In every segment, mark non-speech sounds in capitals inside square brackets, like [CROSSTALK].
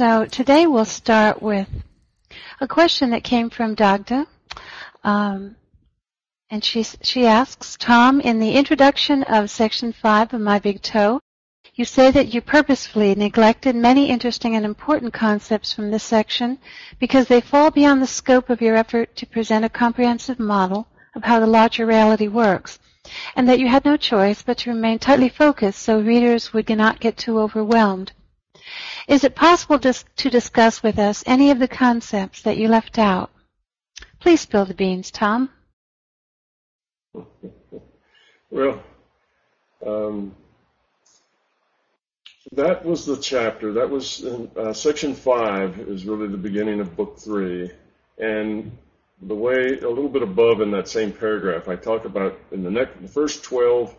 So today we'll start with a question that came from Dagda. Um, and she, she asks, Tom, in the introduction of section 5 of My Big Toe, you say that you purposefully neglected many interesting and important concepts from this section because they fall beyond the scope of your effort to present a comprehensive model of how the larger reality works, and that you had no choice but to remain tightly focused so readers would not get too overwhelmed. Is it possible to discuss with us any of the concepts that you left out? Please spill the beans, Tom. [LAUGHS] well, um, that was the chapter. That was in, uh, section five is really the beginning of book three, and the way a little bit above in that same paragraph, I talk about in the next the first twelve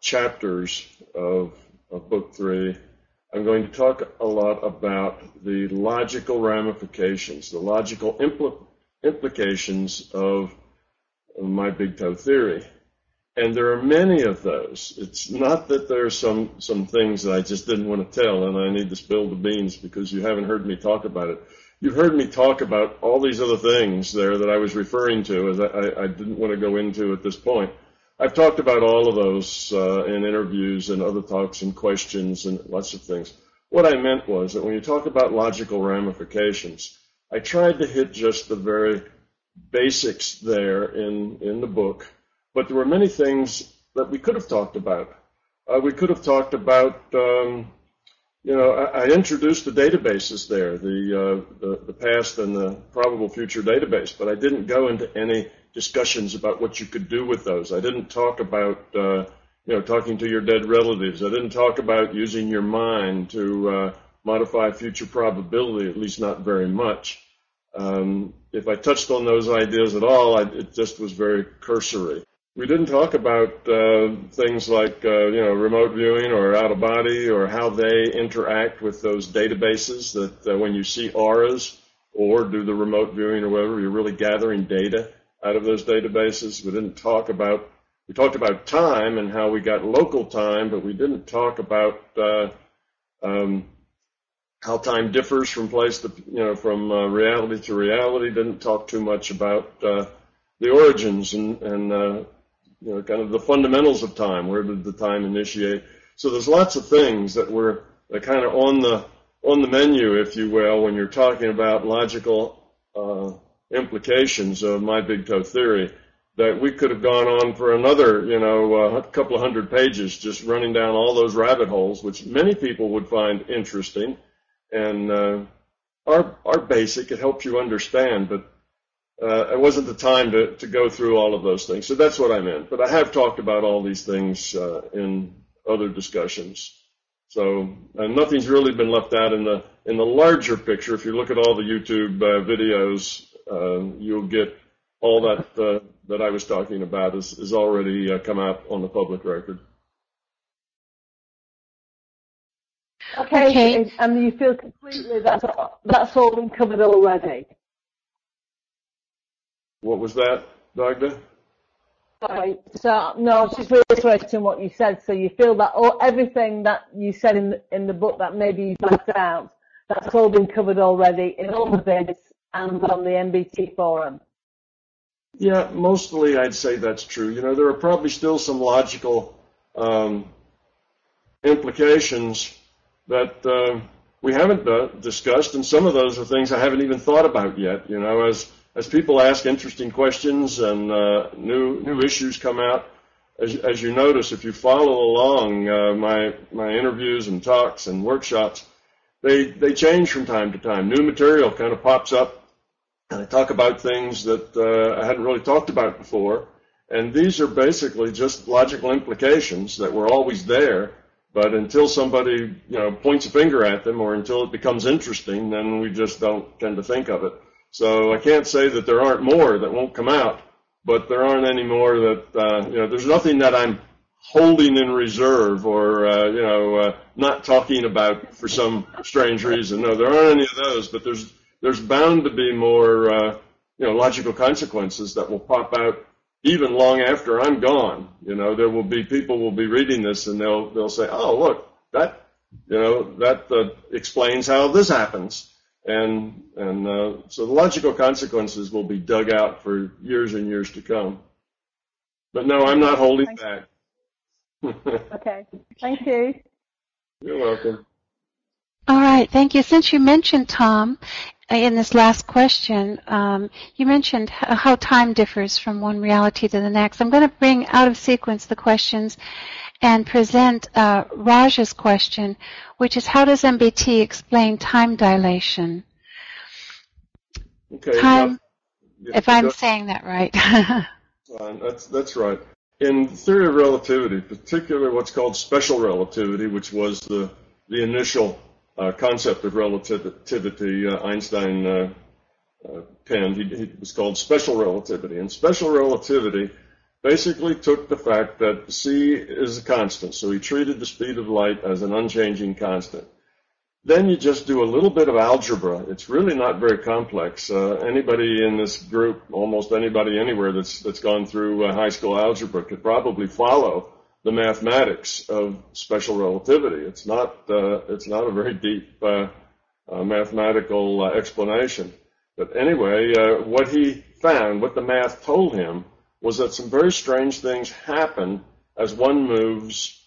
chapters of of book three. I'm going to talk a lot about the logical ramifications, the logical impl- implications of my big toe theory. And there are many of those. It's not that there are some, some things that I just didn't want to tell and I need to spill the beans because you haven't heard me talk about it. You've heard me talk about all these other things there that I was referring to as I, I didn't want to go into at this point. I've talked about all of those uh, in interviews and other talks and questions and lots of things. What I meant was that when you talk about logical ramifications, I tried to hit just the very basics there in, in the book, but there were many things that we could have talked about. Uh, we could have talked about, um, you know, I, I, introduced the databases there, the, uh, the, the past and the probable future database, but I didn't go into any discussions about what you could do with those. I didn't talk about, uh, you know, talking to your dead relatives. I didn't talk about using your mind to uh, modify future probability, at least not very much. Um, if I touched on those ideas at all, I, it just was very cursory. We didn't talk about uh, things like uh, you know remote viewing or out of body or how they interact with those databases. That uh, when you see auras or do the remote viewing or whatever, you're really gathering data out of those databases. We didn't talk about we talked about time and how we got local time, but we didn't talk about uh, um, how time differs from place to, you know, from uh, reality to reality. Didn't talk too much about uh, the origins and, and uh, you know, kind of the fundamentals of time. Where did the time initiate? So there's lots of things that were kind of on the on the menu, if you will, when you're talking about logical uh, implications of my big toe theory. That we could have gone on for another, you know, a couple of hundred pages, just running down all those rabbit holes, which many people would find interesting and uh, are are basic. It helps you understand, but uh, it wasn't the time to to go through all of those things. So that's what I meant. But I have talked about all these things uh, in other discussions. So nothing's really been left out in the in the larger picture. If you look at all the YouTube uh, videos, you'll get all that uh, that I was talking about is, is already come out on the public record. Okay, okay. and you feel completely that's that's all been covered already. What was that, Dagda? Sorry, so no, I was just reiterating what you said. So you feel that all, everything that you said in in the book that maybe you left out, that's all been covered already in all the vids and on the MBT forum. Yeah, mostly I'd say that's true. You know, there are probably still some logical um, implications that uh, we haven't uh, discussed, and some of those are things I haven't even thought about yet. You know, as as people ask interesting questions and uh, new new issues come out, as, as you notice, if you follow along uh, my my interviews and talks and workshops, they they change from time to time. New material kind of pops up, and I talk about things that uh, I hadn't really talked about before. And these are basically just logical implications that were always there but until somebody, you know, points a finger at them or until it becomes interesting, then we just don't tend to think of it. So I can't say that there aren't more that won't come out, but there aren't any more that, uh, you know, there's nothing that I'm holding in reserve or, uh, you know, uh, not talking about for some strange reason. No, there aren't any of those, but there's, there's bound to be more, uh, you know, logical consequences that will pop out even long after I'm gone, you know, there will be people will be reading this and they'll they'll say, "Oh, look, that you know, that uh, explains how this happens. And, and uh, so the logical consequences will be dug out for years and years to come. But no, I'm not holding Thank back. [LAUGHS] okay. Thank you. You're welcome. All right. Thank you. Since you mentioned Tom in this last question, um, you mentioned how time differs from one reality to the next. I'm going to bring out of sequence the questions and present uh, Raj's question, which is how does MBT explain time dilation? Okay. Time, if I'm saying that right. [LAUGHS] that's that's right. In theory of relativity, particularly what's called special relativity, which was the the initial uh, concept of relativity uh, Einstein uh, uh penned, he, he was called special relativity. And special relativity basically took the fact that c is a constant, so he treated the speed of light as an unchanging constant. Then you just do a little bit of algebra. It's really not very complex. Uh, anybody in this group, almost anybody anywhere that's that's gone through uh, high school algebra, could probably follow the mathematics of special relativity. It's not uh, it's not a very deep uh, uh, mathematical explanation. But anyway, what he found, what the math told him, was that some very strange things happen as one moves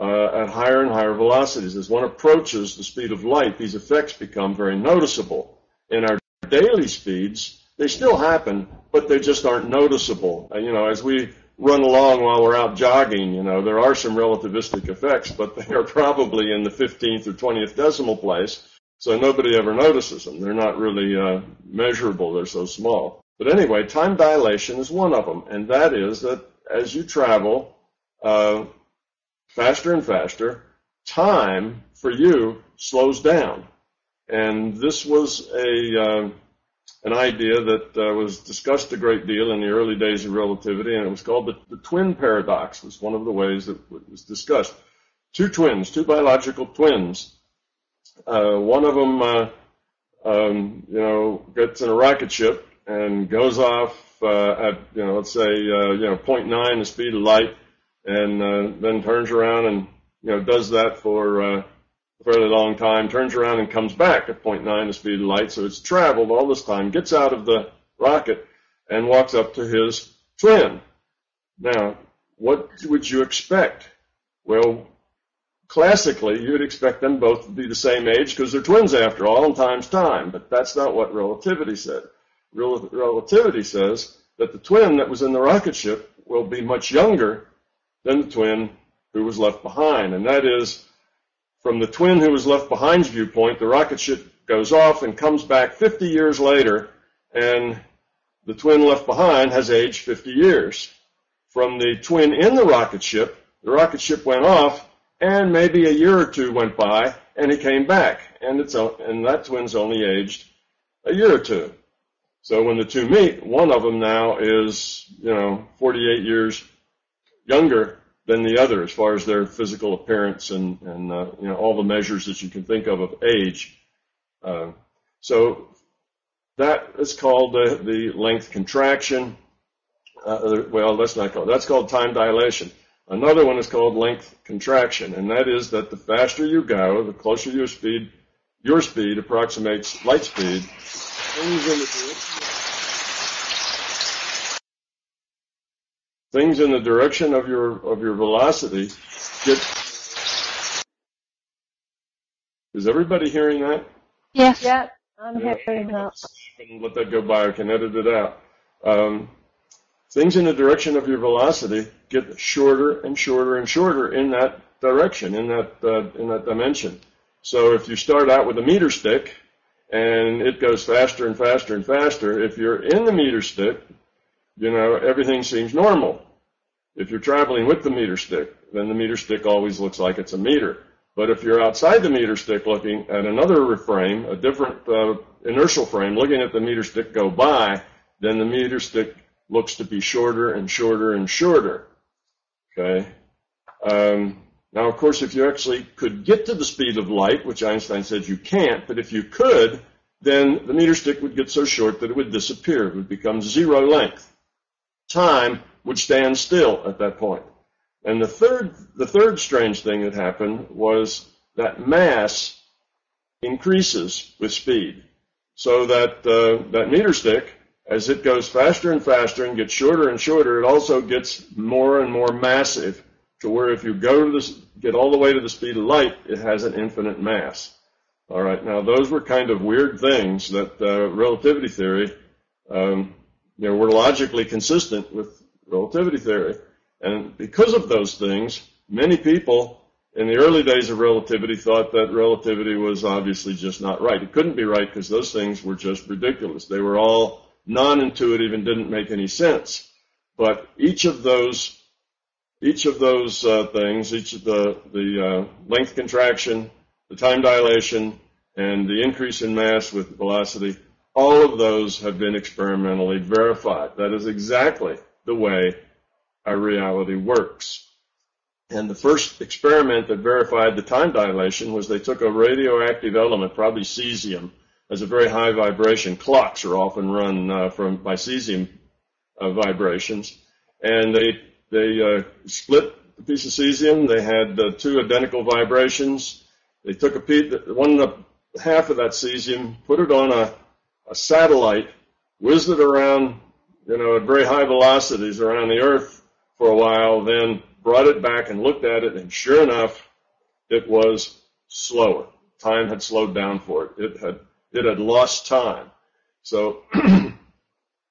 uh, at higher and higher velocities. As one approaches the speed of light, these effects become very noticeable. In our daily speeds, they still happen, but they just aren't noticeable. You know, as we run along while we're out jogging, you know, there are some relativistic effects, but they are probably in the 15th or 20th decimal place, so nobody ever notices them. They're not really uh, measurable. They're so small. But anyway, time dilation is one of them, and that is that as you travel uh, faster and faster, time for you slows down. And this was a uh, an idea that uh, was discussed a great deal in the early days of relativity, and it was called the, the twin paradox. Was one of the ways that was discussed. Two twins, two biological twins. Uh, one of them, uh, um, you know, gets in a rocket ship and goes off uh, at, you know, let's say, uh, you know, 0.9 the speed of light, and uh, then turns around and, you know, does that for fairly long time, turns around and comes back at 0.9 the speed of light. So it's traveled all this time, gets out of the rocket, and walks up to his twin. Now, what would you expect? Well, classically, you'd expect them both to be the same age because they're twins after all, and time's time. But that's not what relativity said. Rel- relativity says that the twin that was in the rocket ship will be much younger than the twin who was left behind. And that is, from the twin who was left behind's viewpoint, the rocket ship goes off and comes back 50 years later, and the twin left behind has aged 50 years. From the twin in the rocket ship, the rocket ship went off, and maybe a year or two went by, and he came back, and it's and that twin's only aged a year or two. So when the two meet, one of them now is, you know, 48 years younger than the other as far as their physical appearance and, and uh, you know, all the measures that you can think of of age. Uh, so that is called the, the length contraction. Uh, well, that's not called, that's called time dilation. Another one is called length contraction, and that is that the faster you go, the closer your speed, your speed approximates light speed, things in the direction of your of your velocity get. Is everybody hearing that? Yes. Yeah, I'm yeah. hearing that. Let that go by. I can edit it out. Um, things in the direction of your velocity get shorter and shorter and shorter in that direction, in that uh, in that dimension. So if you start out with a meter stick and it goes faster and faster and faster, if you're in the meter stick, you know, everything seems normal. If you're traveling with the meter stick, then the meter stick always looks like it's a meter. But if you're outside the meter stick looking at another frame, a different uh, inertial frame, looking at the meter stick go by, then the meter stick looks to be shorter and shorter and shorter. Okay. Um, now, of course, if you actually could get to the speed of light, which Einstein said you can't, but if you could, then the meter stick would get so short that it would disappear. It would become zero length. Time would stand still at that point. And the third, the third strange thing that happened was that mass increases with speed. So that, uh, that meter stick, as it goes faster and faster and gets shorter and shorter, it also gets more and more massive to where if you go to this, get all the way to the speed of light, it has an infinite mass. All right, now those were kind of weird things that uh, relativity theory, um, you know, were logically consistent with relativity theory. And because of those things, many people in the early days of relativity thought that relativity was obviously just not right. It couldn't be right because those things were just ridiculous. They were all non-intuitive and didn't make any sense. But each of those each of those uh, things, each of the, the uh, length contraction, the time dilation, and the increase in mass with velocity, all of those have been experimentally verified. That is exactly the way our reality works. And the first experiment that verified the time dilation was they took a radioactive element, probably cesium, as a very high vibration. Clocks are often run uh, from by cesium uh, vibrations, and they they uh, split the piece of cesium. They had uh, two identical vibrations. They took a piece, one half of that cesium, put it on a, a satellite, whizzed it around, you know, at very high velocities around the Earth for a while, then brought it back and looked at it, and sure enough, it was slower. Time had slowed down for it. It had it had lost time. So [CLEARS THROAT]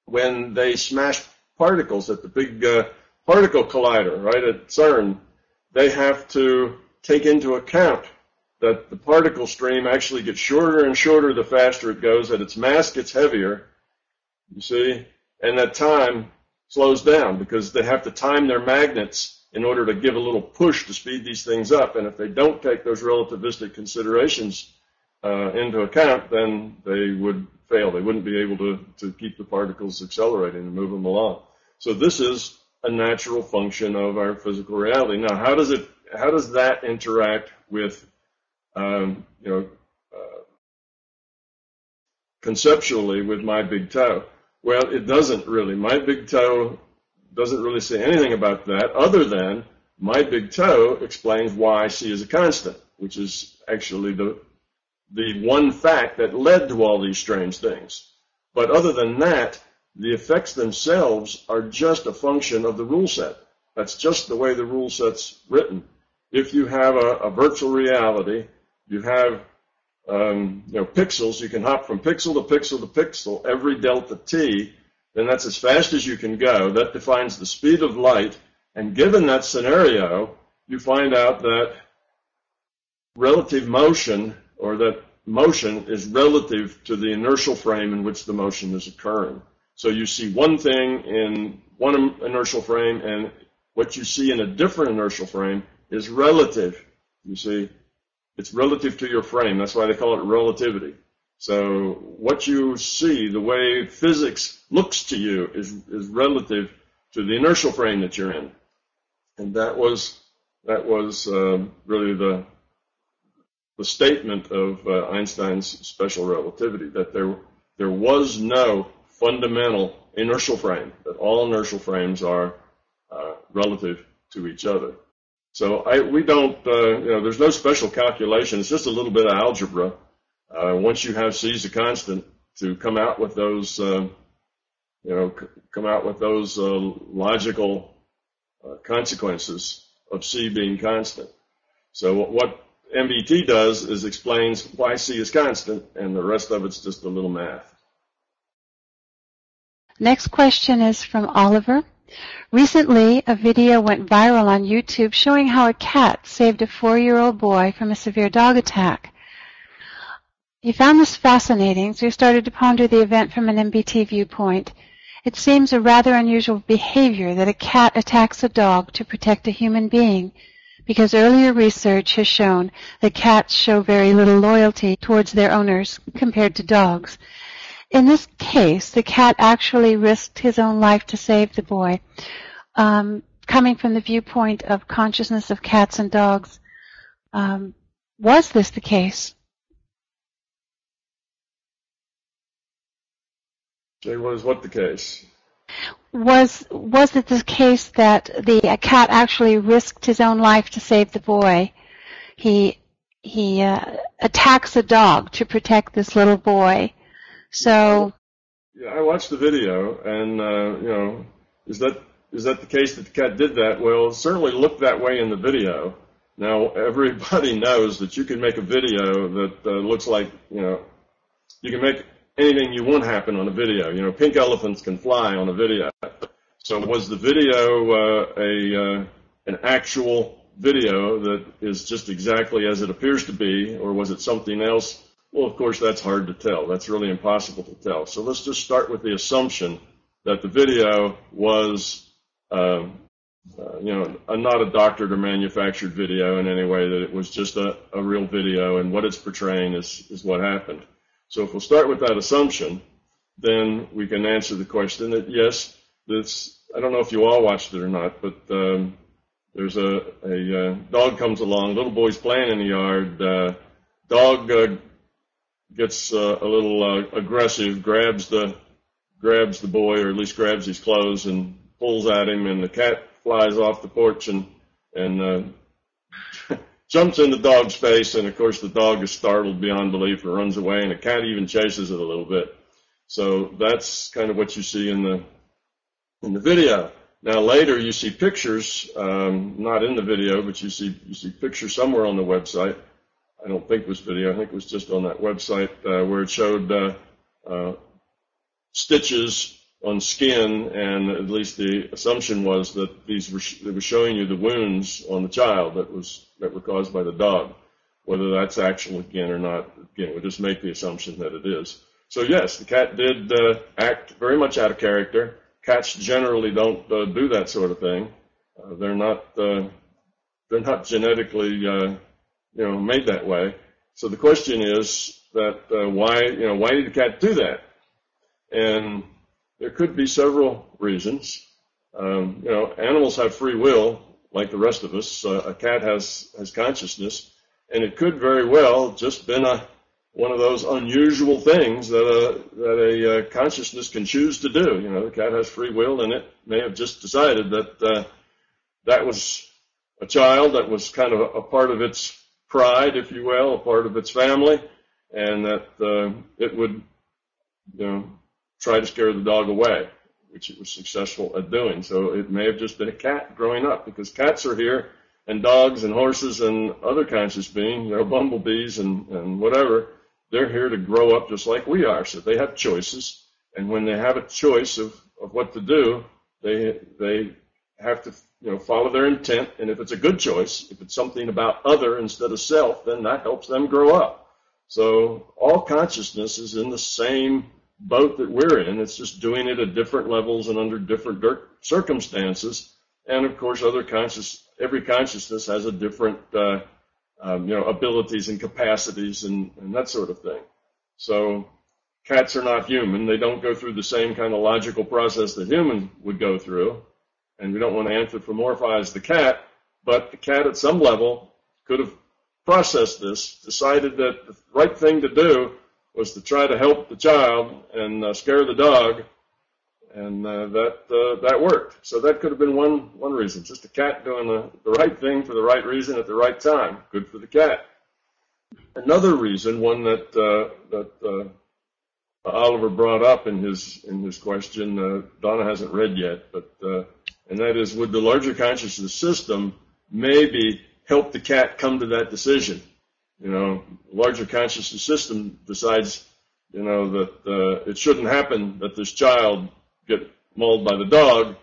when they smashed particles at the big uh, particle collider, right, at CERN, they have to take into account that the particle stream actually gets shorter and shorter the faster it goes, that its mass gets heavier, you see, and that time slows down because they have to time their magnets in order to give a little push to speed these things up. And if they don't take those relativistic considerations uh, into account, then they would fail. They wouldn't be able to, to keep the particles accelerating and move them along. So this is a natural function of our physical reality. Now, how does it, how does that interact with, um, you know, uh, conceptually with my big toe? Well, it doesn't really. My big toe doesn't really say anything about that other than my big toe explains why c is a constant, which is actually the, the one fact that led to all these strange things. But other than that, the effects themselves are just a function of the rule set. That's just the way the rule set's written. If you have a, a virtual reality, you have um, you know pixels. You can hop from pixel to pixel to pixel every delta t. Then that's as fast as you can go. That defines the speed of light. And given that scenario, you find out that relative motion, or that motion is relative to the inertial frame in which the motion is occurring. So you see one thing in one inertial frame, and what you see in a different inertial frame is relative. You see, it's relative to your frame. That's why they call it relativity. So what you see, the way physics looks to you, is is relative to the inertial frame that you're in, and that was that was uh, really the the statement of uh, Einstein's special relativity that there there was no fundamental inertial frame, that all inertial frames are uh, relative to each other. So I, we don't, uh, you know, there's no special calculation. It's just a little bit of algebra. Uh, once you have c as a constant, to come out with those, uh, you know, come out with those uh, logical uh, consequences of c being constant. So what MBT does is explains why c is constant, and the rest of it's just a little math. Next question is from Oliver. Recently, a video went viral on YouTube showing how a cat saved a four-year-old boy from a severe dog attack. He found this fascinating, so he started to ponder the event from an MBT viewpoint. It seems a rather unusual behavior that a cat attacks a dog to protect a human being, because earlier research has shown that cats show very little loyalty towards their owners compared to dogs. In this case, the cat actually risked his own life to save the boy. Um, coming from the viewpoint of consciousness of cats and dogs, um, was this the case? Jay, was what the case? Was was it the case that the cat actually risked his own life to save the boy? He he uh, attacks a dog to protect this little boy. So. Yeah, I watched the video, and uh, you know, is that is that the case that the cat did that? Well, it certainly looked that way in the video. Now everybody [LAUGHS] knows that you can make a video that uh, looks like you know, you can make anything you want happen on a video. You know, pink elephants can fly on a video. So was the video uh, a uh, an actual video that is just exactly as it appears to be, or was it something else? Well, of course, that's hard to tell. That's really impossible to tell. So let's just start with the assumption that the video was, um, uh, you know, a, not a doctored or manufactured video in any way, that it was just a, a real video, and what it's portraying is, is what happened. So if we'll start with that assumption, then we can answer the question that yes, this, I don't know if you all watched it or not, but um, there's a, a uh, dog comes along, little boy's playing in the yard, uh, dog uh, gets uh, a little uh, aggressive, grabs the grabs the boy, or at least grabs his clothes and pulls at him, and the cat flies off the porch and and uh, [LAUGHS] jumps in the dog's face, and of course the dog is startled beyond belief and runs away, and the cat even chases it a little bit. So that's kind of what you see in the in the video. Now later you see pictures, um, not in the video, but you see you see pictures somewhere on the website. I don't think it was video. I think it was just on that website uh, where it showed uh, uh, stitches on skin, and at least the assumption was that these were sh- showing you the wounds on the child that was that were caused by the dog. Whether that's actual again or not, again, we just make the assumption that it is. So yes, the cat did uh, act very much out of character cats generally don't uh, do that sort of thing. Uh, they're not uh, they're not genetically uh, you know made that way. So the question is that uh, why you know why did the cat do that? And there could be several reasons. Um, you know, animals have free will like the rest of us. Uh, a cat has has consciousness, and it could very well just been a one of those unusual things that a that a uh, consciousness can choose to do. You know, the cat has free will, and it may have just decided that uh, that was a child that was kind of a, a, part of its pride, if you will, a part of its family, and that uh, it would, you know, try to scare the dog away, which it was successful at doing. So it may have just been a cat growing up, because cats are here, and dogs and horses and other conscious beings, you know, bumblebees and, and whatever they're here to grow up just like we are. So they have choices. And when they have a choice of, of what to do, they, they have to, you know, follow their intent. And if it's a good choice, if it's something about other instead of self, then that helps them grow up. So all consciousness is in the same boat that we're in. It's just doing it at different levels and under different circumstances. And of course, other conscious, every consciousness has a different, uh, um, you know, abilities and capacities and, and that sort of thing. So cats are not human. They don't go through the same kind of logical process that humans would go through. And we don't want to anthropomorphize the cat, but the cat at some level could have processed this, decided that the right thing to do was to try to help the child and uh, scare the dog and uh, that uh, that worked. So that could have been one one reason. Just a cat doing the, the right thing for the right reason at the right time. Good for the cat. Another reason, one that uh, that uh, Oliver brought up in his in his question, uh, Donna hasn't read yet, but and that is, would the larger consciousness system maybe help the cat come to that decision? You know, larger consciousness system decides, you know, that uh, it shouldn't happen that this child get mauled by the dog,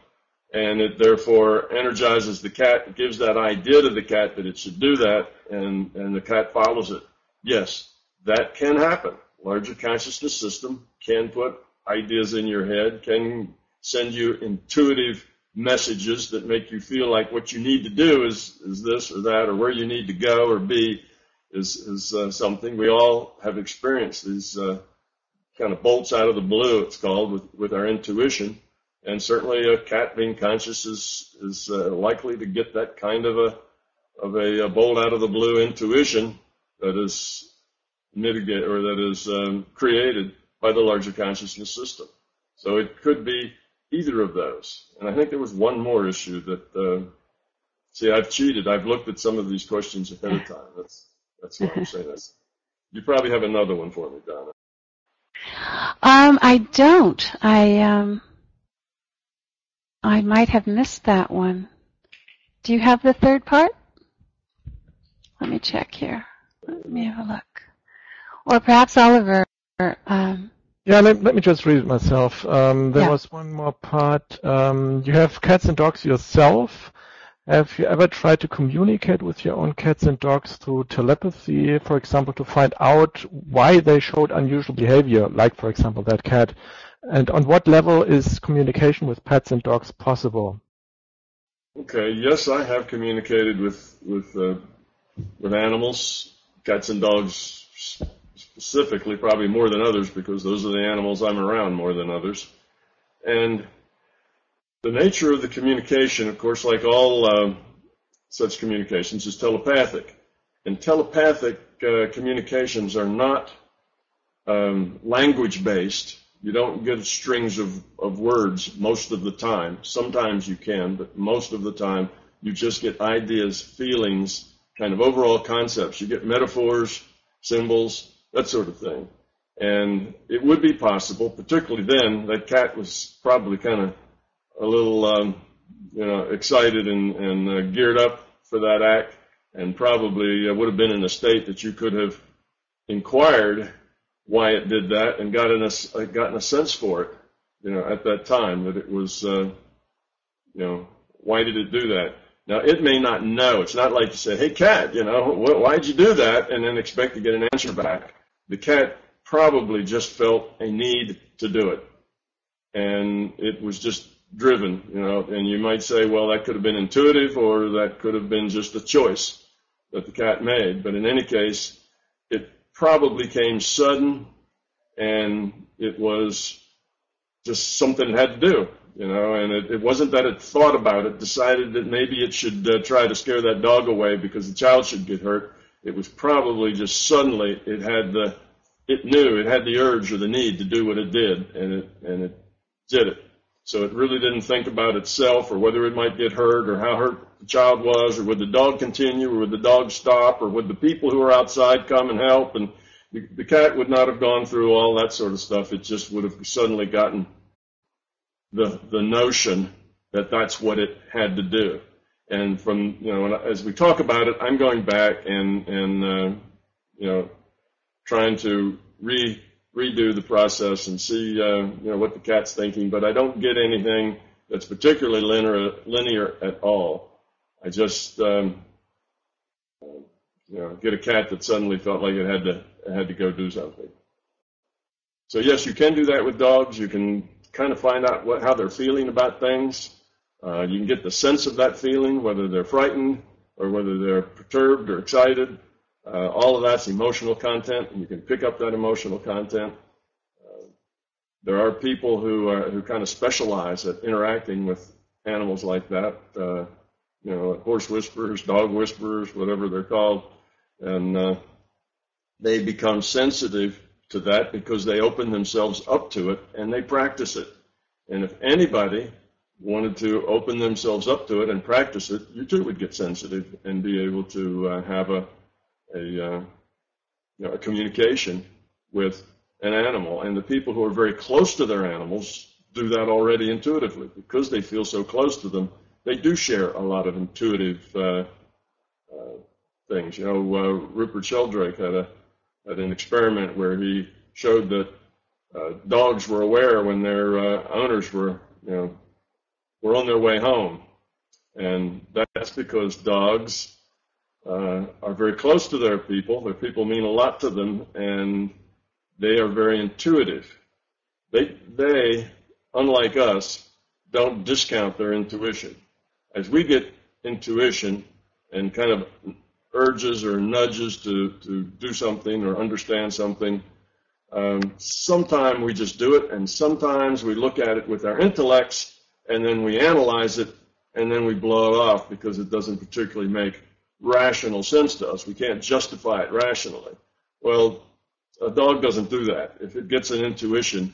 and it therefore energizes the cat, gives that idea to the cat that it should do that, and, and the cat follows it. Yes, that can happen. Larger consciousness system can put ideas in your head, can send you intuitive messages that make you feel like what you need to do is, is this or that, or where you need to go or be is, is uh, something. We all have experienced these uh, kind of bolts out of the blue, it's called, with, with our intuition. And certainly a cat being conscious is, is uh, likely to get that kind of a, of a, a bolt out of the blue intuition that is mitigated or that is um, created by the larger consciousness system. So it could be either of those. And I think there was one more issue that, uh, see, I've cheated. I've looked at some of these questions ahead of time. That's, That's what I'm saying. That's, you probably have another one for me, Donna. Um, I don't. I um, I might have missed that one. Do you have the third part? Let me check here. Let me have a look. Or perhaps Oliver. Um, yeah, let, let, me just read it myself. Um, there yeah. was one more part. Um, you have cats and dogs yourself. Have you ever tried to communicate with your own cats and dogs through telepathy, for example, to find out why they showed unusual behavior, like, for example, that cat? And on what level is communication with pets and dogs possible? Okay, yes, I have communicated with with uh, with animals, cats and dogs specifically, probably more than others because those are the animals I'm around more than others. And the nature of the communication, of course, like all um, such communications, is telepathic. And telepathic uh, communications are not um, language based. You don't get strings of, of words most of the time. Sometimes you can, but most of the time you just get ideas, feelings, kind of overall concepts. You get metaphors, symbols, that sort of thing. And it would be possible, particularly then, that cat was probably kind of a little, um, you know, excited and, and uh, geared up for that act, and probably uh, would have been in a state that you could have inquired why it did that and gotten a, uh, gotten a sense for it, you know, at that time that it was, uh, you know, why did it do that? Now it may not know. It's not like you say, "Hey, cat, you know, wh- why'd you do that?" and then expect to get an answer back. The cat probably just felt a need to do it, and it was just driven, you know, and you might say, well, that could have been intuitive or that could have been just a choice that the cat made. But in any case, it probably came sudden and it was just something it had to do, you know, and it, it wasn't that it thought about it, decided that maybe it should uh, try to scare that dog away because the child should get hurt. It was probably just suddenly it had the, it knew it had the urge or the need to do what it did and it, and it did it. So it really didn't think about itself or whether it might get hurt or how hurt the child was or would the dog continue or would the dog stop or would the people who were outside come and help. And the, the cat would not have gone through all that sort of stuff. It just would have suddenly gotten the, the notion that that's what it had to do. And from, you know, as we talk about it, I'm going back and, and, uh, you know, trying to re redo the process and see uh, you know what the cat's thinking, but I don't get anything that's particularly linear, linear at all. I just um, you know get a cat that suddenly felt like it had to it had to go do something. So yes, you can do that with dogs. You can kind of find out what how they're feeling about things. Uh, you can get the sense of that feeling, whether they're frightened or whether they're perturbed or excited. Uh, all of that's emotional content, and you can pick up that emotional content. Uh, there are people who are, who kind of specialize at interacting with animals like that. Uh, you know, horse whisperers, dog whisperers, whatever they're called, and uh, they become sensitive to that because they open themselves up to it and they practice it. And if anybody wanted to open themselves up to it and practice it, you too would get sensitive and be able to uh, have a a, uh, you know, a communication with an animal. And the people who are very close to their animals do that already intuitively because they feel so close to them. They do share a lot of intuitive uh, uh, things. You know, uh, Rupert Sheldrake had a had an experiment where he showed that uh, dogs were aware when their owners were, you know, were on their way home, and that's because dogs uh, are very close to their people. Their people mean a lot to them, and they are very intuitive. They, they, unlike us, don't discount their intuition. As we get intuition and kind of urges or nudges to, to do something or understand something, um, sometimes we just do it, and sometimes we look at it with our intellects, and then we analyze it, and then we blow it off because it doesn't particularly make rational sense to us. We can't justify it rationally. Well, a dog doesn't do that. If it gets an intuition,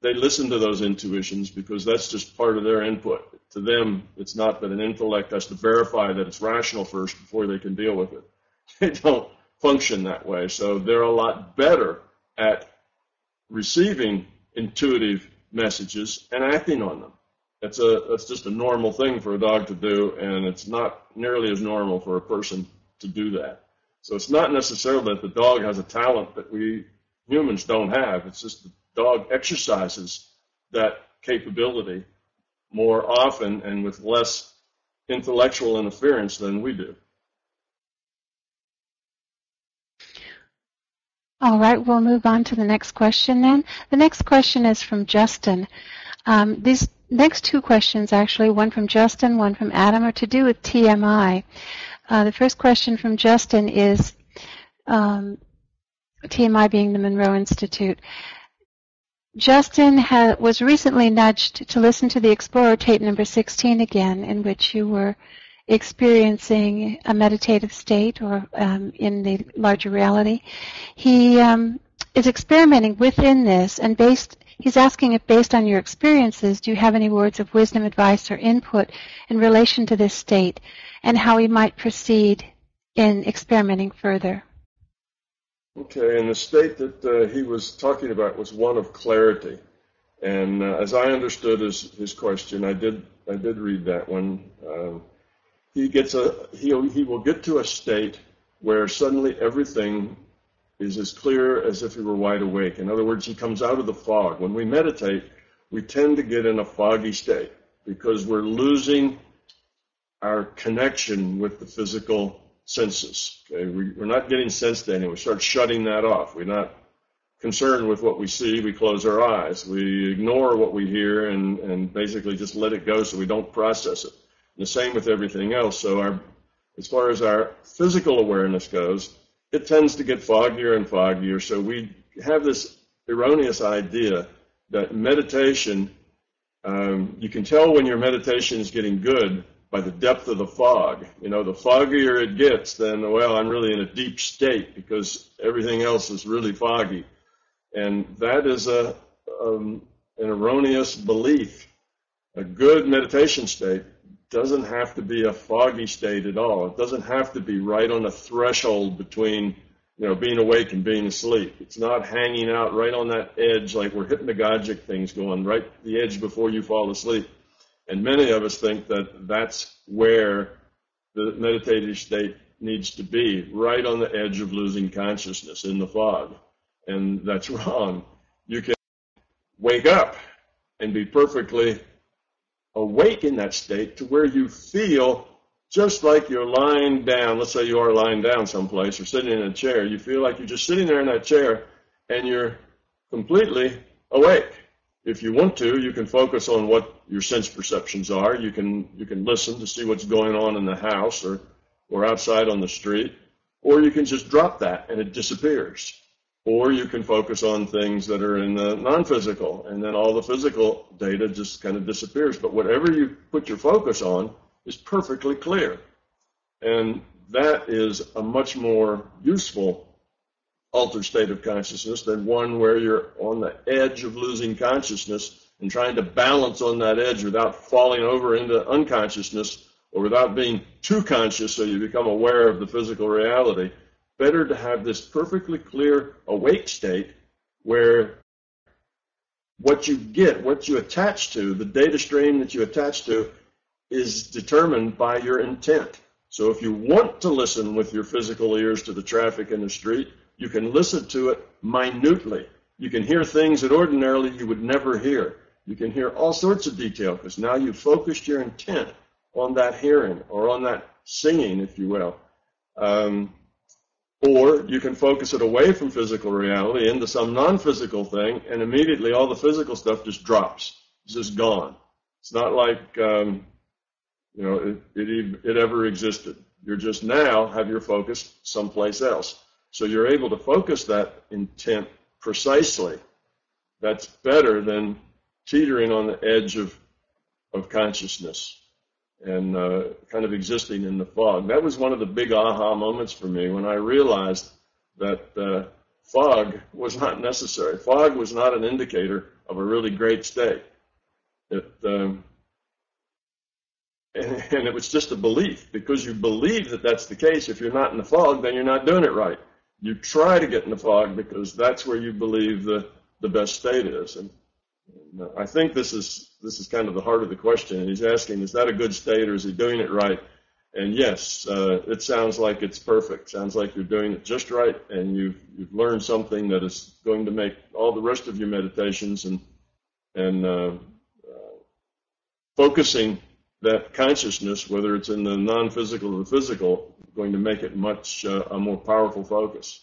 they listen to those intuitions because that's just part of their input. To them, it's not that an intellect has to verify that it's rational first before they can deal with it. [LAUGHS] They don't function that way. So they're a lot better at receiving intuitive messages and acting on them. That's a that's just a normal thing for a dog to do, and it's not nearly as normal for a person to do that. So it's not necessarily that the dog has a talent that we humans don't have. It's just the dog exercises that capability more often and with less intellectual interference than we do. All right, we'll move on to the next question then. The next question is from Justin. Um, these next two questions, actually, one from Justin, one from Adam, are to do with TMI. Uh, the first question from Justin is um, TMI being the Monroe Institute. Justin ha- was recently nudged to listen to the Explorer tape number 16 again, in which you were experiencing a meditative state or um, in the larger reality. He um, is experimenting within this and based he's asking if based on your experiences do you have any words of wisdom advice or input in relation to this state and how he might proceed in experimenting further? Okay and the state that uh, he was talking about was one of clarity. And uh, as i understood his, his question i did i did read that one. Um, he gets a he he will get to a state where suddenly everything is as clear as if he were wide awake. In other words, he comes out of the fog. When we meditate, we tend to get in a foggy state because we're losing our connection with the physical senses. Okay? We, are not getting sense to anything. We start shutting that off. We're not concerned with what we see. We close our eyes. We ignore what we hear and, and basically just let it go so we don't process it. The same with everything else. So our, as far as our physical awareness goes, it tends to get foggier and foggier. So we have this erroneous idea that meditation, um, you can tell when your meditation is getting good by the depth of the fog. You know, the foggier it gets, then, well, I'm really in a deep state because everything else is really foggy. And that is a, um, an erroneous belief. A good meditation state doesn't have to be a foggy state at all. It doesn't have to be right on a threshold between, you know, being awake and being asleep. It's not hanging out right on that edge like we're hypnagogic things going right the edge before you fall asleep. And many of us think that that's where the meditative state needs to be, right on the edge of losing consciousness in the fog. And that's [LAUGHS] wrong. You can wake up and be perfectly awake in that state to where you feel just like you're lying down. Let's say you are lying down someplace or sitting in a chair. You feel like you're just sitting there in that chair and you're completely awake. If you want to, you can focus on what your sense perceptions are. You can you can listen to see what's going on in the house or or outside on the street, or you can just drop that and it disappears. Or you can focus on things that are in the non-physical, and then all the physical data just kind of disappears. But whatever you put your focus on is perfectly clear. And that is a much more useful altered state of consciousness than one where you're on the edge of losing consciousness and trying to balance on that edge without falling over into unconsciousness or without being too conscious so you become aware of the physical reality better to have this perfectly clear awake state where what you get, what you attach to, the data stream that you attach to, is determined by your intent. So if you want to listen with your physical ears to the traffic in the street, you can listen to it minutely. You can hear things that ordinarily you would never hear. You can hear all sorts of detail because now you've focused your intent on that hearing or on that singing, if you will. Um, or you can focus it away from physical reality into some non-physical thing, and immediately all the physical stuff just drops. It's just gone. It's not like um, you know it, it, it ever existed. You're just now have your focus someplace else. So you're able to focus that intent precisely. That's better than teetering on the edge of of consciousness and uh, kind of existing in the fog. That was one of the big aha moments for me when I realized that uh, fog was not necessary. Fog was not an indicator of a really great state. It, um, and, [LAUGHS] and it was just a belief because you believe that that's the case. If you're not in the fog, then you're not doing it right. you try to get in the fog because that's where you believe the, the best state is. And, I think this is this is kind of the heart of the question. He's asking, is that a good state or is he doing it right? And yes, uh, it sounds like it's perfect. Sounds like you're doing it just right, and you've you've learned something that is going to make all the rest of your meditations and and uh, uh, focusing that consciousness, whether it's in the non-physical or the physical, going to make it much uh, a more powerful focus.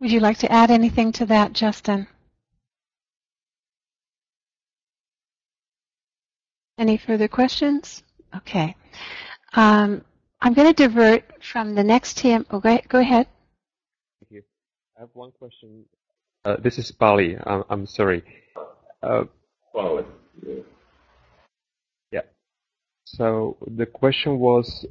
Would you like to add anything to that, Justin? Any further questions? Okay. Um, I'm going to divert from the next TM. Oh, go, go ahead. Thank you. I have one question. Uh, this is Bali. I'm, I'm sorry. Uh, Bali. Yeah. yeah. So the question was,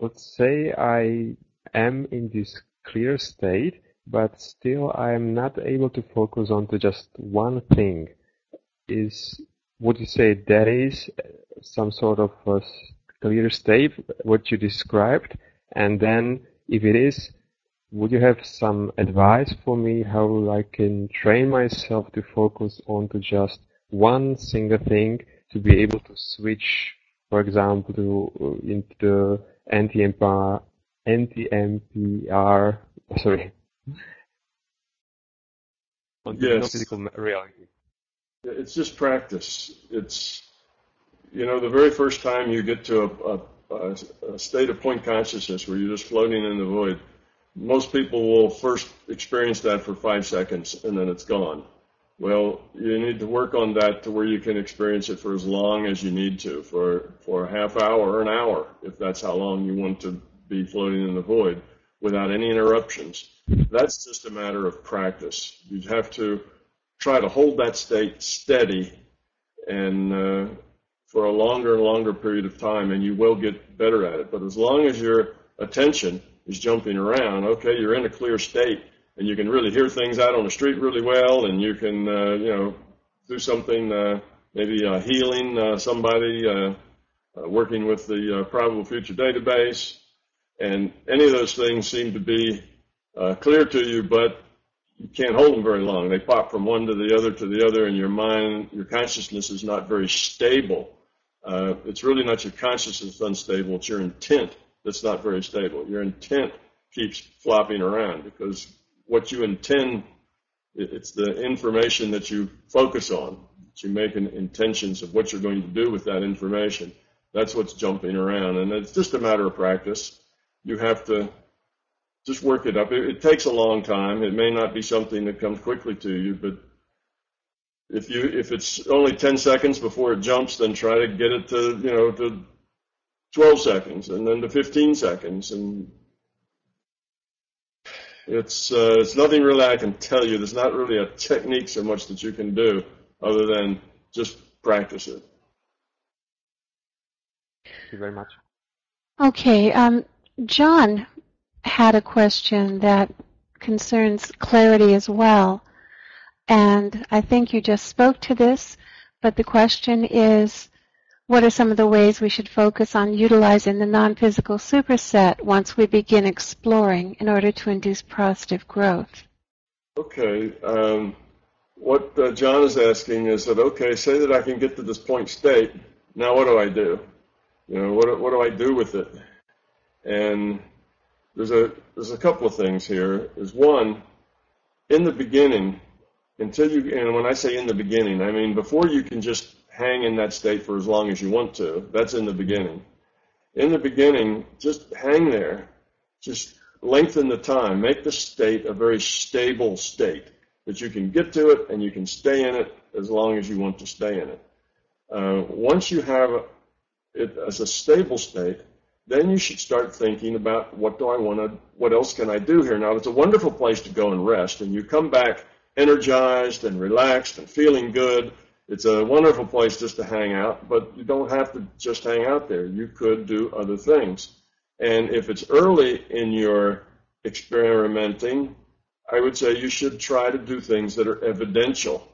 let's say I am in this clear state, but still I am not able to focus on to just one thing. Is would you say that is uh, some sort of clear state, what you described? And then if it is, would you have some advice for me how I can train myself to focus on to just one single thing to be able to switch, for example, to uh, into the NPMR, NPMR, sorry, yes. physical reality. It's just practice. It's, you know, the very first time you get to a, a, a state of point consciousness where you're just floating in the void, most people will first experience that for five seconds and then it's gone. Well, you need to work on that to where you can experience it for as long as you need to, for, for a half hour or an hour, if that's how long you want to be floating in the void without any interruptions. That's just a matter of practice. You'd have to try to hold that state steady and uh, for a longer and longer period of time, and you will get better at it. But as long as your attention is jumping around, okay, you're in a clear state, and you can really hear things out on the street really well, and you can, uh, you know, do something, uh, maybe uh, healing uh, somebody, uh, uh, working with the uh, probable future database, and any of those things seem to be uh, clear to you, but you can't hold them very long. They pop from one to the other to the other, and your mind, your consciousness is not very stable. Uh, it's really not your consciousness unstable, it's your intent that's not very stable. Your intent keeps flopping around because what you intend, it's the information that you focus on, that you make intentions of what you're going to do with that information. That's what's jumping around, and it's just a matter of practice. You have to just work it up. It, it, takes a long time. It may not be something that comes quickly to you, but if you if it's only 10 seconds before it jumps, then try to get it to you know to 12 seconds, and then to 15 seconds, and it's uh, it's nothing really I can tell you. There's not really a technique so much that you can do other than just practice it. Thank you very much. Okay, um, John had a question that concerns clarity as well. And I think you just spoke to this, but the question is, what are some of the ways we should focus on utilizing the non-physical superset once we begin exploring in order to induce positive growth? Okay. Um, what uh, John is asking is that, okay, say that I can get to this point state. Now what do I do? You know, what, what do I do with it? And there's a there's a couple of things here. Is one, in the beginning, until you and when I say in the beginning, I mean before you can just hang in that state for as long as you want to. That's in the beginning. In the beginning, just hang there. Just lengthen the time. Make the state a very stable state that you can get to it and you can stay in it as long as you want to stay in it. Uh, once you have it as a stable state, then you should start thinking about what do I want to, what else can I do here? Now, it's a wonderful place to go and rest, and you come back energized and relaxed and feeling good. It's a wonderful place just to hang out, but you don't have to just hang out there. You could do other things. And if it's early in your experimenting, I would say you should try to do things that are evidential.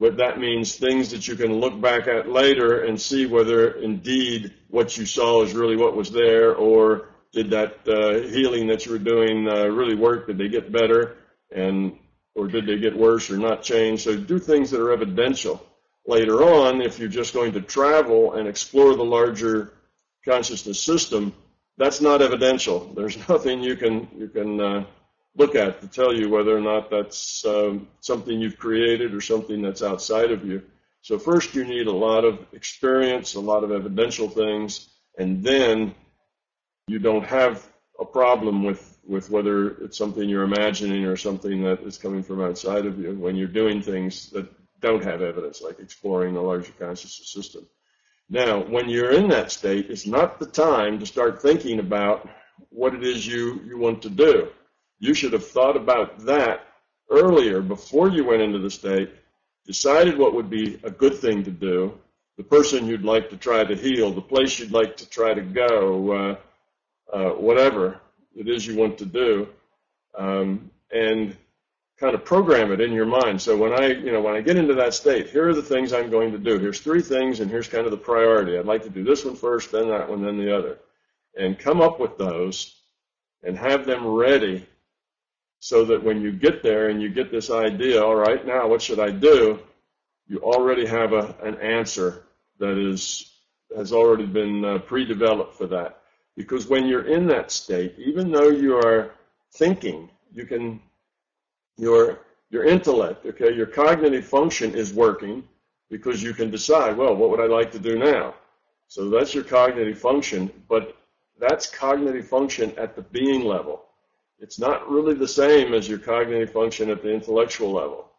What that means things that you can look back at later and see whether indeed what you saw is really what was there or did that uh, healing that you were doing uh, really work? Did they get better? And or did they get worse or not change? So do things that are evidential. Later on, if you're just going to travel and explore the larger consciousness system, that's not evidential. There's [LAUGHS] nothing you can you can uh, look at to tell you whether or not that's um, something you've created or something that's outside of you. So first, you need a lot of experience, a lot of evidential things, and then you don't have a problem with, with whether it's something you're imagining or something that is coming from outside of you when you're doing things that don't have evidence, like exploring the larger consciousness system. Now, when you're in that state, it's not the time to start thinking about what it is you, you want to do. You should have thought about that earlier before you went into the state, decided what would be a good thing to do, the person you'd like to try to heal, the place you'd like to try to go, uh, uh, whatever it is you want to do, um, and kind of program it in your mind. So when I, you know, when I get into that state, here are the things I'm going to do. Here's three things, and here's kind of the priority. I'd like to do this one first, then that one, then the other, and come up with those, and have them ready, so that when you get there and you get this idea, all right, now what should I do? You already have a, an answer that is has already been uh, pre-developed for that. Because when you're in that state, even though you are thinking, you can, your, your intellect, okay, your cognitive function is working because you can decide, well, what would I like to do now? So that's your cognitive function, but that's cognitive function at the being level. It's not really the same as your cognitive function at the intellectual level.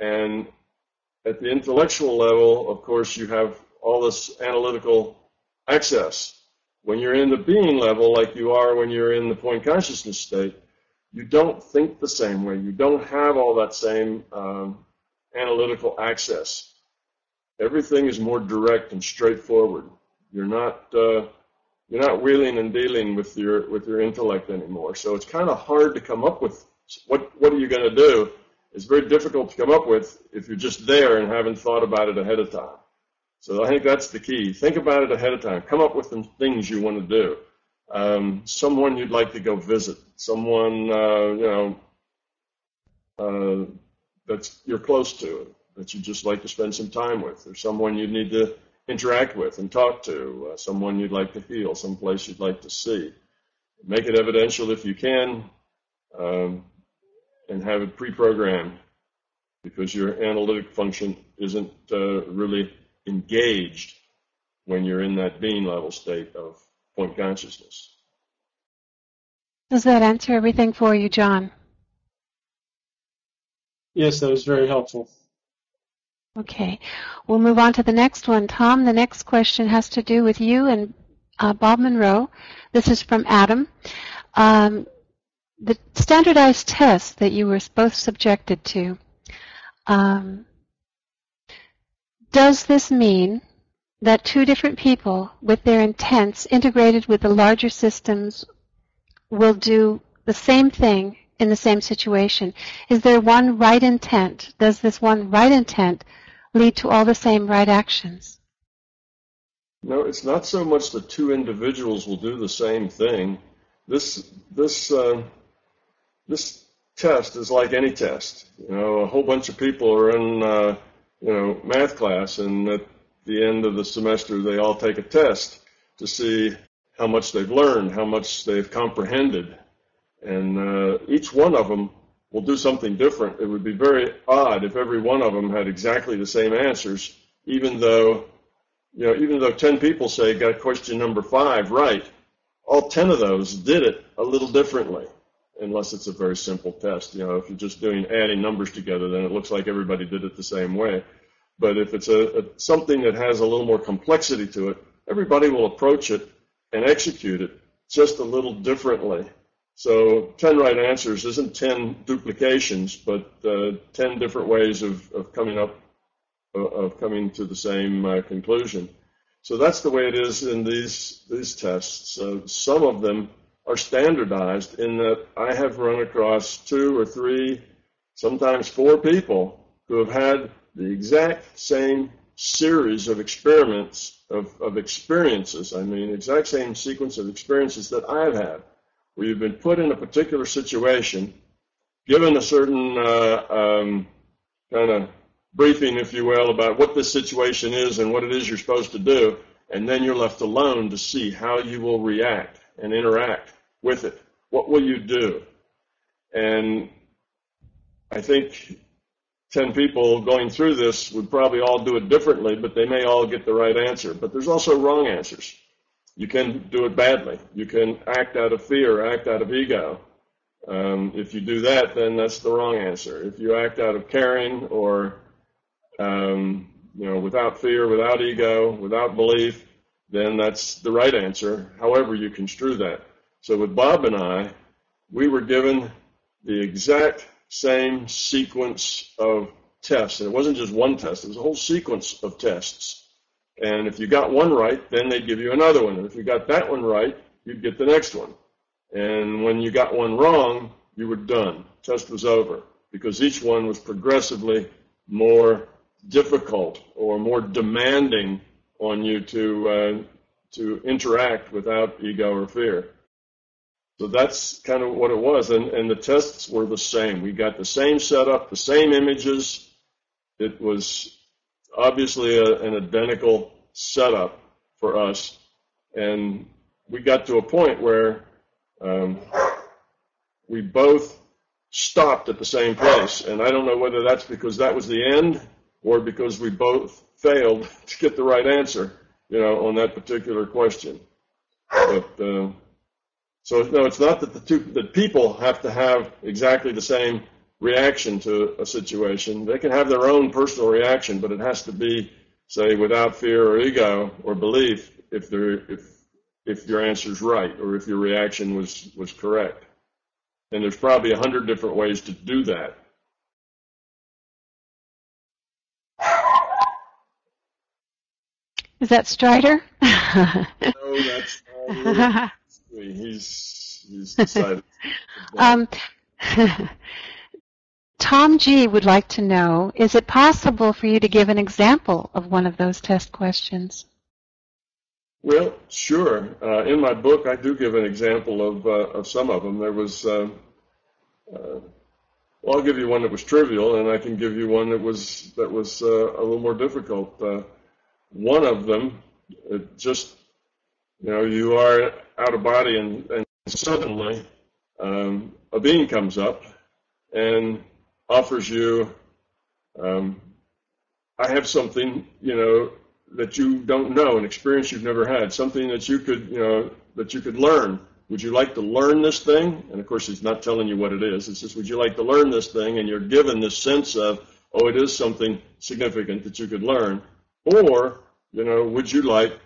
And at the intellectual level, of course, you have all this analytical access. When you're in the being level, like you are when you're in the point consciousness state, you don't think the same way. You don't have all that same um, analytical access. Everything is more direct and straightforward. You're not uh, you're not wheeling and dealing with your with your intellect anymore. So it's kind of hard to come up with what what are you going to do. It's very difficult to come up with if you're just there and haven't thought about it ahead of time. So I think that's the key. Think about it ahead of time. Come up with some things you want to do. Um, someone you'd like to go visit. Someone uh, you know uh, that's you're close to that you just like to spend some time with, or someone you need to interact with and talk to. Uh, someone you'd like to heal. Some place you'd like to see. Make it evidential if you can, um, and have it pre-programmed because your analytic function isn't uh, really engaged when you're in that being level state of point consciousness. Does that answer everything for you, John? Yes, that was very helpful. Okay. We'll move on to the next one. Tom, the next question has to do with you and uh, Bob Monroe. This is from Adam. Um, the standardized test that you were both subjected to, um, does this mean that two different people with their intents integrated with the larger systems will do the same thing in the same situation? Is there one right intent? Does this one right intent lead to all the same right actions? No, it's not so much that two individuals will do the same thing. This this uh, this test is like any test. You know, a whole bunch of people are in uh, you know, math class, and at the end of the semester, they all take a test to see how much they've learned, how much they've comprehended, and uh, each one of them will do something different. It would be very odd if every one of them had exactly the same answers, even though, you know, even though 10 people say got question number five right, all 10 of those did it a little differently unless it's a very simple test. You know, if you're just doing adding numbers together, then it looks like everybody did it the same way. But if it's a, a something that has a little more complexity to it, everybody will approach it and execute it just a little differently. So 10 right answers isn't 10 duplications, but uh, 10 different ways of, of coming up, uh, of coming to the same uh, conclusion. So that's the way it is in these, these tests. Uh, some of them are standardized in that I have run across two or three, sometimes four people who have had the exact same series of experiments, of, of experiences, I mean, exact same sequence of experiences that I've had, where you've been put in a particular situation, given a certain uh, um, kind of briefing, if you will, about what this situation is and what it is you're supposed to do, and then you're left alone to see how you will react and interact with it. What will you do? And I think 10 people going through this would probably all do it differently, but they may all get the right answer. But there's also wrong answers. You can do it badly. You can act out of fear, act out of ego. Um, if you do that, then that's the wrong answer. If you act out of caring or, um, you know, without fear, without ego, without belief, then that's the right answer, however you construe that. So with Bob and I, we were given the exact same sequence of tests. And it wasn't just one test, it was a whole sequence of tests. And if you got one right, then they'd give you another one. And if you got that one right, you'd get the next one. And when you got one wrong, you were done. Test was over because each one was progressively more difficult or more demanding on you to uh, to interact without ego or fear. So that's kind of what it was. And, and the tests were the same. We got the same setup, the same images. It was obviously a, an identical setup for us. And we got to a point where um, we both stopped at the same place. And I don't know whether that's because that was the end or because we both failed [LAUGHS] to get the right answer, you know, on that particular question. But uh, so no, it's not that the two that people have to have exactly the same reaction to a situation. They can have their own personal reaction, but it has to be, say, without fear or ego or belief if they if if your answer is right or if your reaction was was correct. And there's probably a hundred different ways to do that. Is that Strider? no, that's [LAUGHS] he's he's decided. um, [LAUGHS] Tom G would like to know: Is it possible for you to give an example of one of those test questions? Well, sure. Uh, in my book, I do give an example of uh, of some of them. There was. Uh, uh well, I'll give you one that was trivial, and I can give you one that was that was uh, a little more difficult. Uh, one of them, just you know, you are out of body, and, and suddenly um, a being comes up and offers you, um, I have something, you know, that you don't know, an experience you've never had, something that you could, you know, that you could learn. Would you like to learn this thing? And of course, he's not telling you what it is. It's just, would you like to learn this thing? And you're given this sense of, oh, it is something significant that you could learn. Or, you know, would you like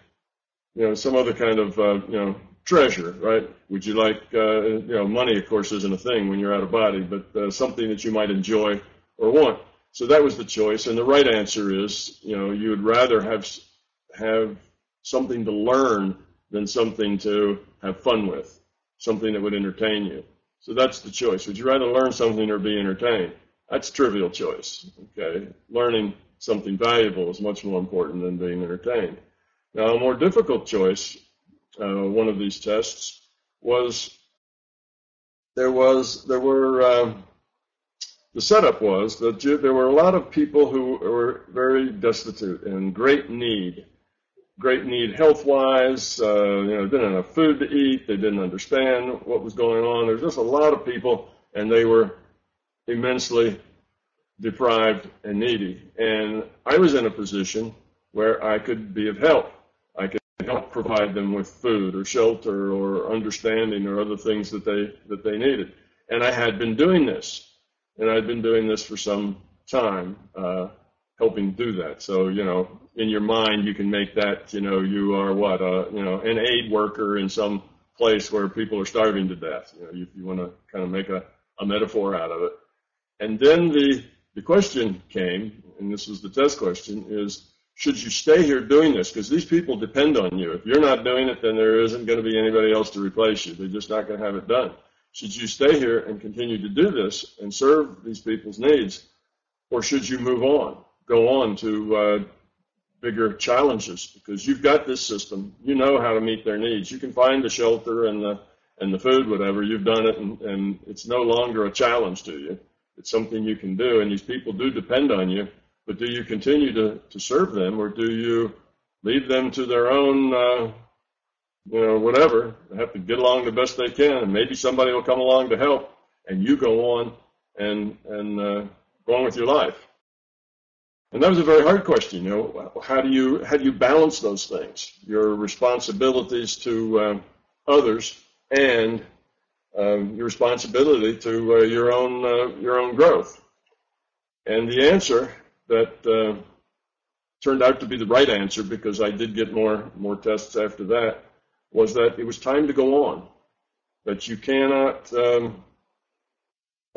you know, some other kind of, uh, you know, treasure, right? Would you like, uh, you know, money, of course, isn't a thing when you're out of body, but uh, something that you might enjoy or want. So that was the choice. And the right answer is, you know, you would rather have, have something to learn than something to have fun with, something that would entertain you. So that's the choice. Would you rather learn something or be entertained? That's trivial choice. Okay. Learning something valuable is much more important than being entertained. Now, a more difficult choice, uh, one of these tests, was there was there were uh, the setup was that there were a lot of people who were very destitute and great need, great need health-wise. Uh, you know, didn't have food to eat. They didn't understand what was going on. There's just a lot of people, and they were immensely deprived and needy. And I was in a position where I could be of help help provide them with food or shelter or understanding or other things that they that they needed. And I had been doing this, and I'd been doing this for some time, uh, helping do that. So you know, in your mind, you can make that you know you are what a you know an aid worker in some place where people are starving to death. You know, you, you want to kind of make a, a metaphor out of it. And then the the question came, and this was the test question: is should you stay here doing this? Because these people depend on you. If you're not doing it, then there isn't going to be anybody else to replace you. They're just not going to have it done. Should you stay here and continue to do this and serve these people's needs, or should you move on, go on to uh, bigger challenges because you've got this system. You know how to meet their needs. You can find the shelter and the and the food, whatever. You've done it, and, and it's no longer a challenge to you. It's something you can do, and these people do depend on you. But do you continue to, to serve them, or do you leave them to their own, uh, you know, whatever? They have to get along the best they can, and maybe somebody will come along to help, and you go on and and uh, go on with your life. And that was a very hard question. You know, how do you how do you balance those things? Your responsibilities to uh, others and um, your responsibility to uh, your own uh, your own growth. And the answer that uh, turned out to be the right answer because I did get more more tests after that was that it was time to go on. That you cannot. Um,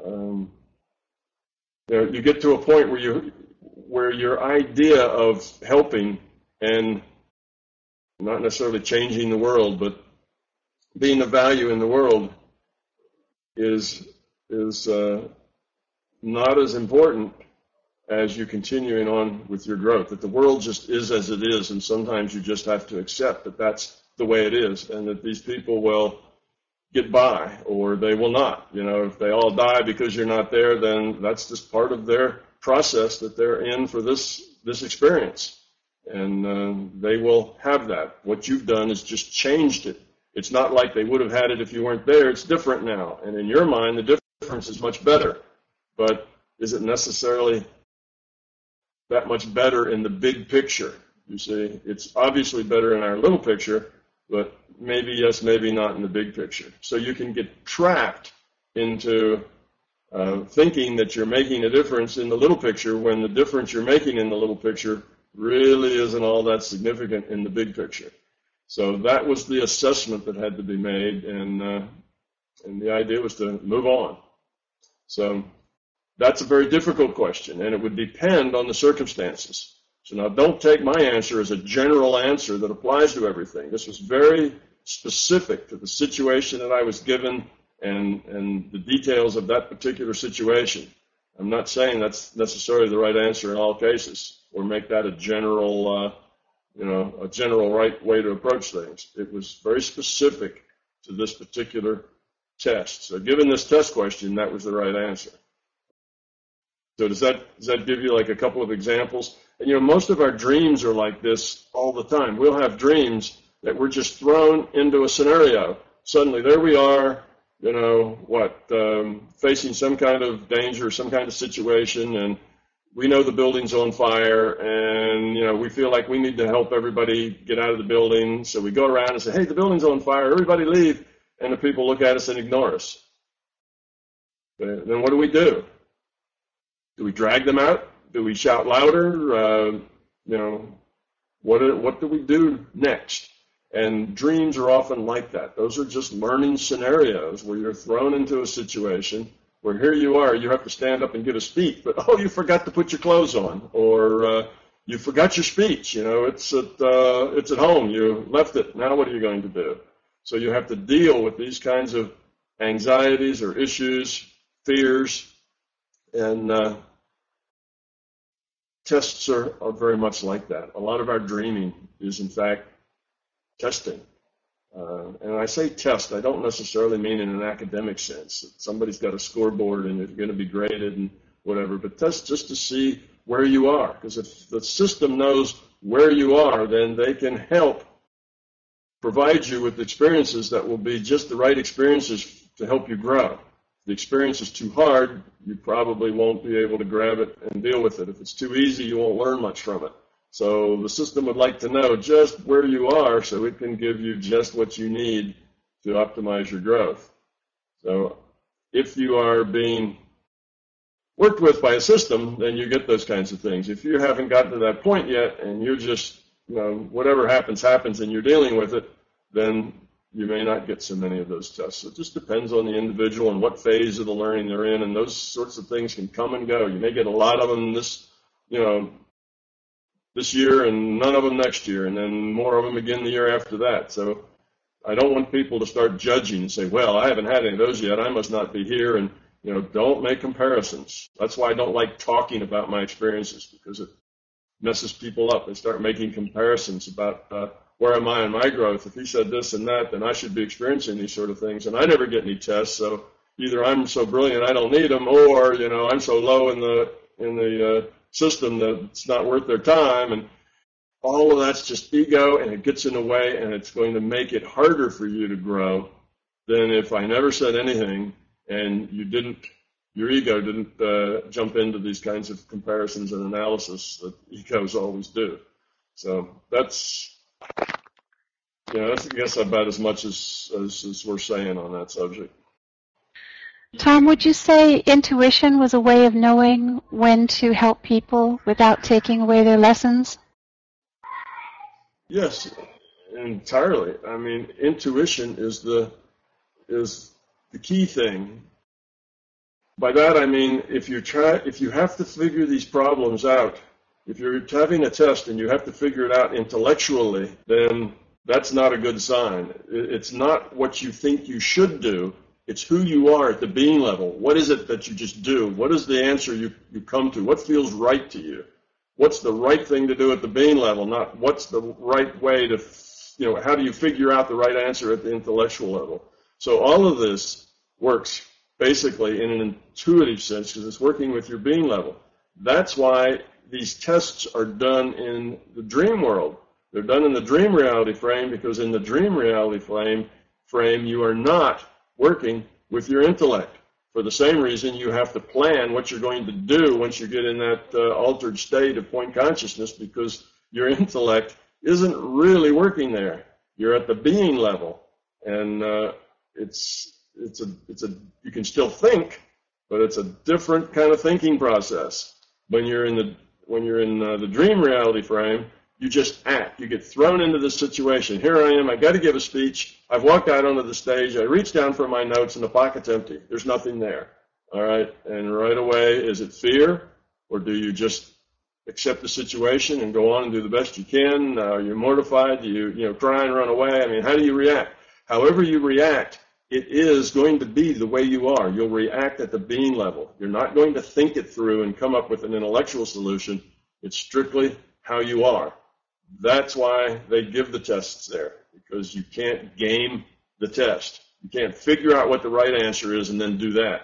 um, you, know, you get to a point where you where your idea of helping and not necessarily changing the world, but being of value in the world is is uh, not as important as you're continuing on with your growth. That the world just is as it is, and sometimes you just have to accept that that's the way it is, and that these people will get by or they will not. You know, if they all die because you're not there, then that's just part of their process that they're in for this this experience, and uh, they will have that. What you've done is just changed it. It's not like they would have had it if you weren't there. It's different now, and in your mind, the difference is much better. But is it necessarily that much better in the big picture? You see, it's obviously better in our little picture, but maybe yes, maybe not in the big picture. So you can get trapped into uh, thinking that you're making a difference in the little picture when the difference you're making in the little picture really isn't all that significant in the big picture. So that was the assessment that had to be made, and uh, and the idea was to move on. So that's a very difficult question, and it would depend on the circumstances. So now don't take my answer as a general answer that applies to everything. This was very specific to the situation that I was given and, and the details of that particular situation. I'm not saying that's necessarily the right answer in all cases or make that a general, uh, you know, a general right way to approach things. It was very specific to this particular test. So given this test question, that was the right answer. So does that, does that give you like a couple of examples? And you know, most of our dreams are like this all the time. We'll have dreams that we're just thrown into a scenario. Suddenly there we are, you know, what, um, facing some kind of danger, some kind of situation, and we know the building's on fire, and, you know, we feel like we need to help everybody get out of the building. So we go around and say, hey, the building's on fire, everybody leave. And the people look at us and ignore us. Then what do we do? Do we drag them out? Do we shout louder? Uh, you know, what, what do we do next? And dreams are often like that. Those are just learning scenarios where you're thrown into a situation where here you are, you have to stand up and give a speech, but [LAUGHS] oh, you forgot to put your clothes on, or uh, you forgot your speech. You know, it's at uh, it's at home. You left it. Now what are you going to do? So you have to deal with these kinds of anxieties or issues, fears, and uh, tests are, are very much like that. A lot of our dreaming is, in fact, testing. Uh, and I say test, I don't necessarily mean in an academic sense. Somebody's got a scoreboard and you're going to be graded and whatever, but test just to see where you are. Because if the system knows where you are, then they can help provide you with experiences that will be just the right experiences to help you grow. The experience is too hard, you probably won't be able to grab it and deal with it. If it's too easy, you won't learn much from it. So the system would like to know just where you are so it can give you just what you need to optimize your growth. So if you are being worked with by a system, then you get those kinds of things. If you haven't gotten to that point yet and you're just, you know, whatever happens, happens and you're dealing with it, then you may not get so many of those tests. So it just depends on the individual and what phase of the learning they're in, and those sorts of things can come and go. You may get a lot of them this, you know, this year and none of them next year, and then more of them again the year after that. So I don't want people to start judging and say, well, I haven't had any of those yet. I must not be here. And, you know, don't make comparisons. That's why I don't like talking about my experiences because it messes people up. They start making comparisons about uh, where am I in my growth? If he said this and that, then I should be experiencing these sort of things. And I never get any tests, so either I'm so brilliant I don't need them, or you know I'm so low in the in the uh, system that it's not worth their time. And all of that's just ego, and it gets in the way, and it's going to make it harder for you to grow than if I never said anything and you didn't your ego didn't uh, jump into these kinds of comparisons and analysis that egos always do. So that's know, that's I guess about as much as, as, as we're saying on that subject. Tom, would you say intuition was a way of knowing when to help people without taking away their lessons? Yes, entirely. I mean, intuition is the is the key thing. By that I mean if you try if you have to figure these problems out, if you're having a test and you have to figure it out intellectually, then that's not a good sign. It's not what you think you should do. It's who you are at the being level. What is it that you just do? What is the answer you, you come to? What feels right to you? What's the right thing to do at the being level, not what's the right way to, you know, how do you figure out the right answer at the intellectual level? So all of this works basically in an intuitive sense because it's working with your being level. That's why these tests are done in the dream world. They're done in the dream reality frame because in the dream reality frame, frame you are not working with your intellect. For the same reason, you have to plan what you're going to do once you get in that uh, altered state of point consciousness because your [LAUGHS] intellect isn't really working there. You're at the being level, and uh, it's it's a it's a you can still think, but it's a different kind of thinking process. When you're in the when you're in uh, the dream reality frame, you just act. You get thrown into the situation. Here I am. I got to give a speech. I've walked out onto the stage. I reach down for my notes, and the pocket's empty. There's nothing there. All right. And right away, is it fear, or do you just accept the situation and go on and do the best you can? Uh, are you mortified? Do you you know cry and run away? I mean, how do you react? However you react, it is going to be the way you are. You'll react at the being level. You're not going to think it through and come up with an intellectual solution. It's strictly how you are. That's why they give the tests there, because you can't game the test. You can't figure out what the right answer is and then do that.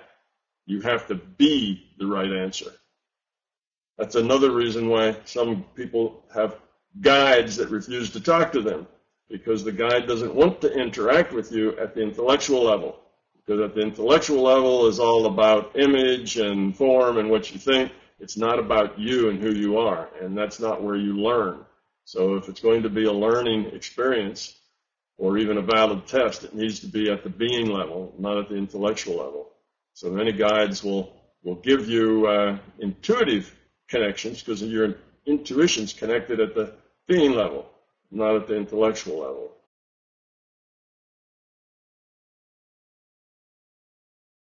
You have to be the right answer. That's another reason why some people have guides that refuse to talk to them, because the guide doesn't want to interact with you at the intellectual level. Because at the intellectual level is all about image and form and what you think. It's not about you and who you are, and that's not where you learn. So if it's going to be a learning experience or even a valid test, it needs to be at the being level, not at the intellectual level. So many guides will, will give you uh, intuitive connections because your intuition's connected at the being level, not at the intellectual level.